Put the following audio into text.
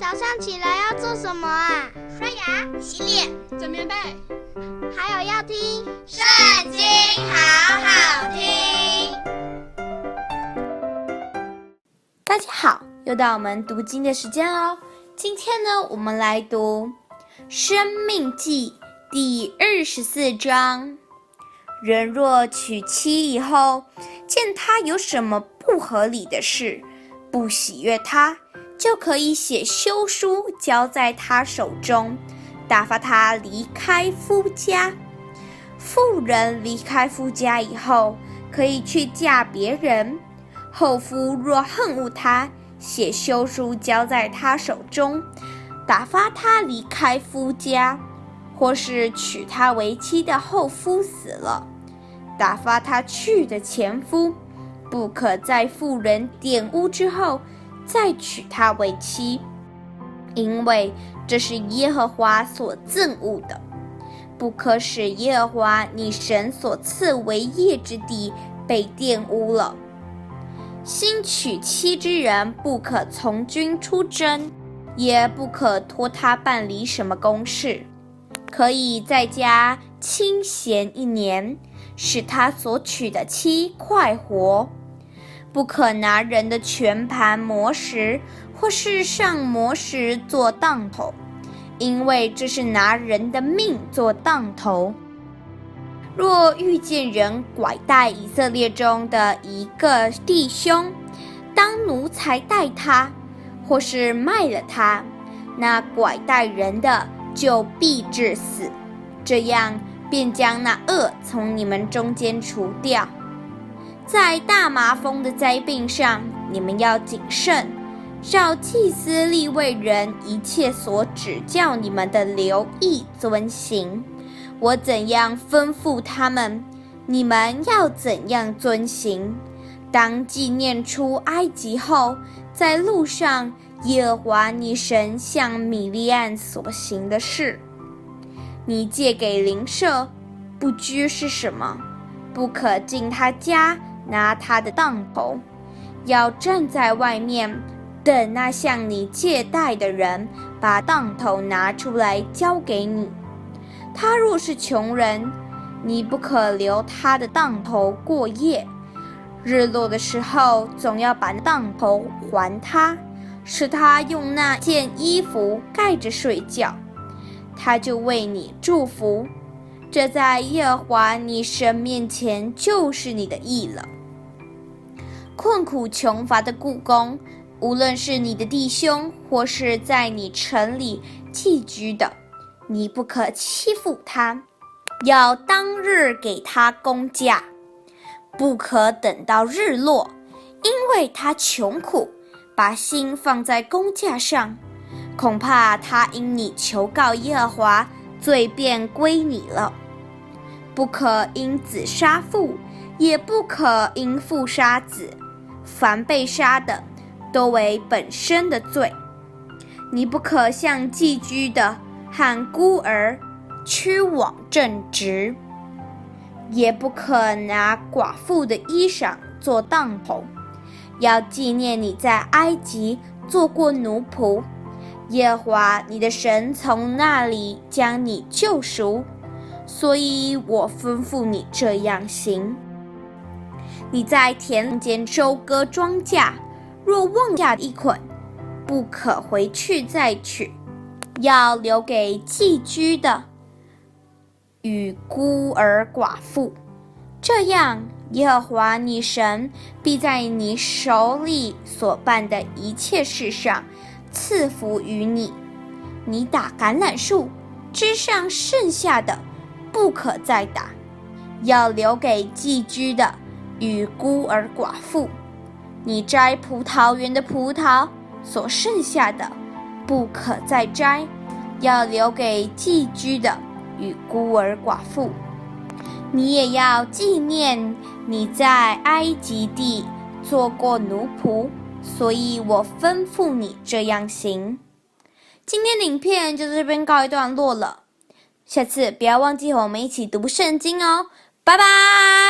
早上起来要做什么啊？刷牙、洗脸、整棉被，还有要听《圣经》，好好听。大家好，又到我们读经的时间哦。今天呢，我们来读《生命记》第二十四章。人若娶妻以后，见他有什么不合理的事，不喜悦他，就可以写休书交在他手中，打发他离开夫家。妇人离开夫家以后，可以去嫁别人。后夫若恨恶他，写休书交在他手中，打发他离开夫家；或是娶她为妻的后夫死了，打发他去的前夫，不可在妇人玷污之后。再娶她为妻，因为这是耶和华所憎恶的，不可使耶和华你神所赐为业之地被玷污了。新娶妻之人不可从军出征，也不可托他办理什么公事，可以在家清闲一年，使他所娶的妻快活。不可拿人的全盘磨石，或是上磨石做当头，因为这是拿人的命做当头。若遇见人拐带以色列中的一个弟兄，当奴才待他，或是卖了他，那拐带人的就必致死，这样便将那恶从你们中间除掉。在大麻风的灾病上，你们要谨慎，照祭司利未人一切所指教你们的留意遵行。我怎样吩咐他们，你们要怎样遵行。当纪念出埃及后，在路上，耶和华你神向米利暗所行的事。你借给邻舍，不拘是什么？不可进他家。拿他的当头，要站在外面，等那向你借贷的人把当头拿出来交给你。他若是穷人，你不可留他的当头过夜。日落的时候，总要把当头还他，使他用那件衣服盖着睡觉，他就为你祝福。这在耶和华你神面前就是你的义了。困苦穷乏的雇工，无论是你的弟兄，或是在你城里寄居的，你不可欺负他，要当日给他工价，不可等到日落，因为他穷苦，把心放在工价上，恐怕他因你求告耶和华，罪便归你了。不可因子杀父，也不可因父杀子，凡被杀的，都为本身的罪。你不可向寄居的和孤儿屈枉正直，也不可拿寡妇的衣裳做当头。要纪念你在埃及做过奴仆，耶华你的神从那里将你救赎。所以我吩咐你这样行：你在田间收割庄稼，若忘下一捆，不可回去再取，要留给寄居的与孤儿寡妇。这样，耶和华你神必在你手里所办的一切事上赐福于你。你打橄榄树枝上剩下的。不可再打，要留给寄居的与孤儿寡妇。你摘葡萄园的葡萄所剩下的，不可再摘，要留给寄居的与孤儿寡妇。你也要纪念你在埃及地做过奴仆，所以我吩咐你这样行。今天影片就到这边告一段落了。下次不要忘记和我们一起读圣经哦，拜拜。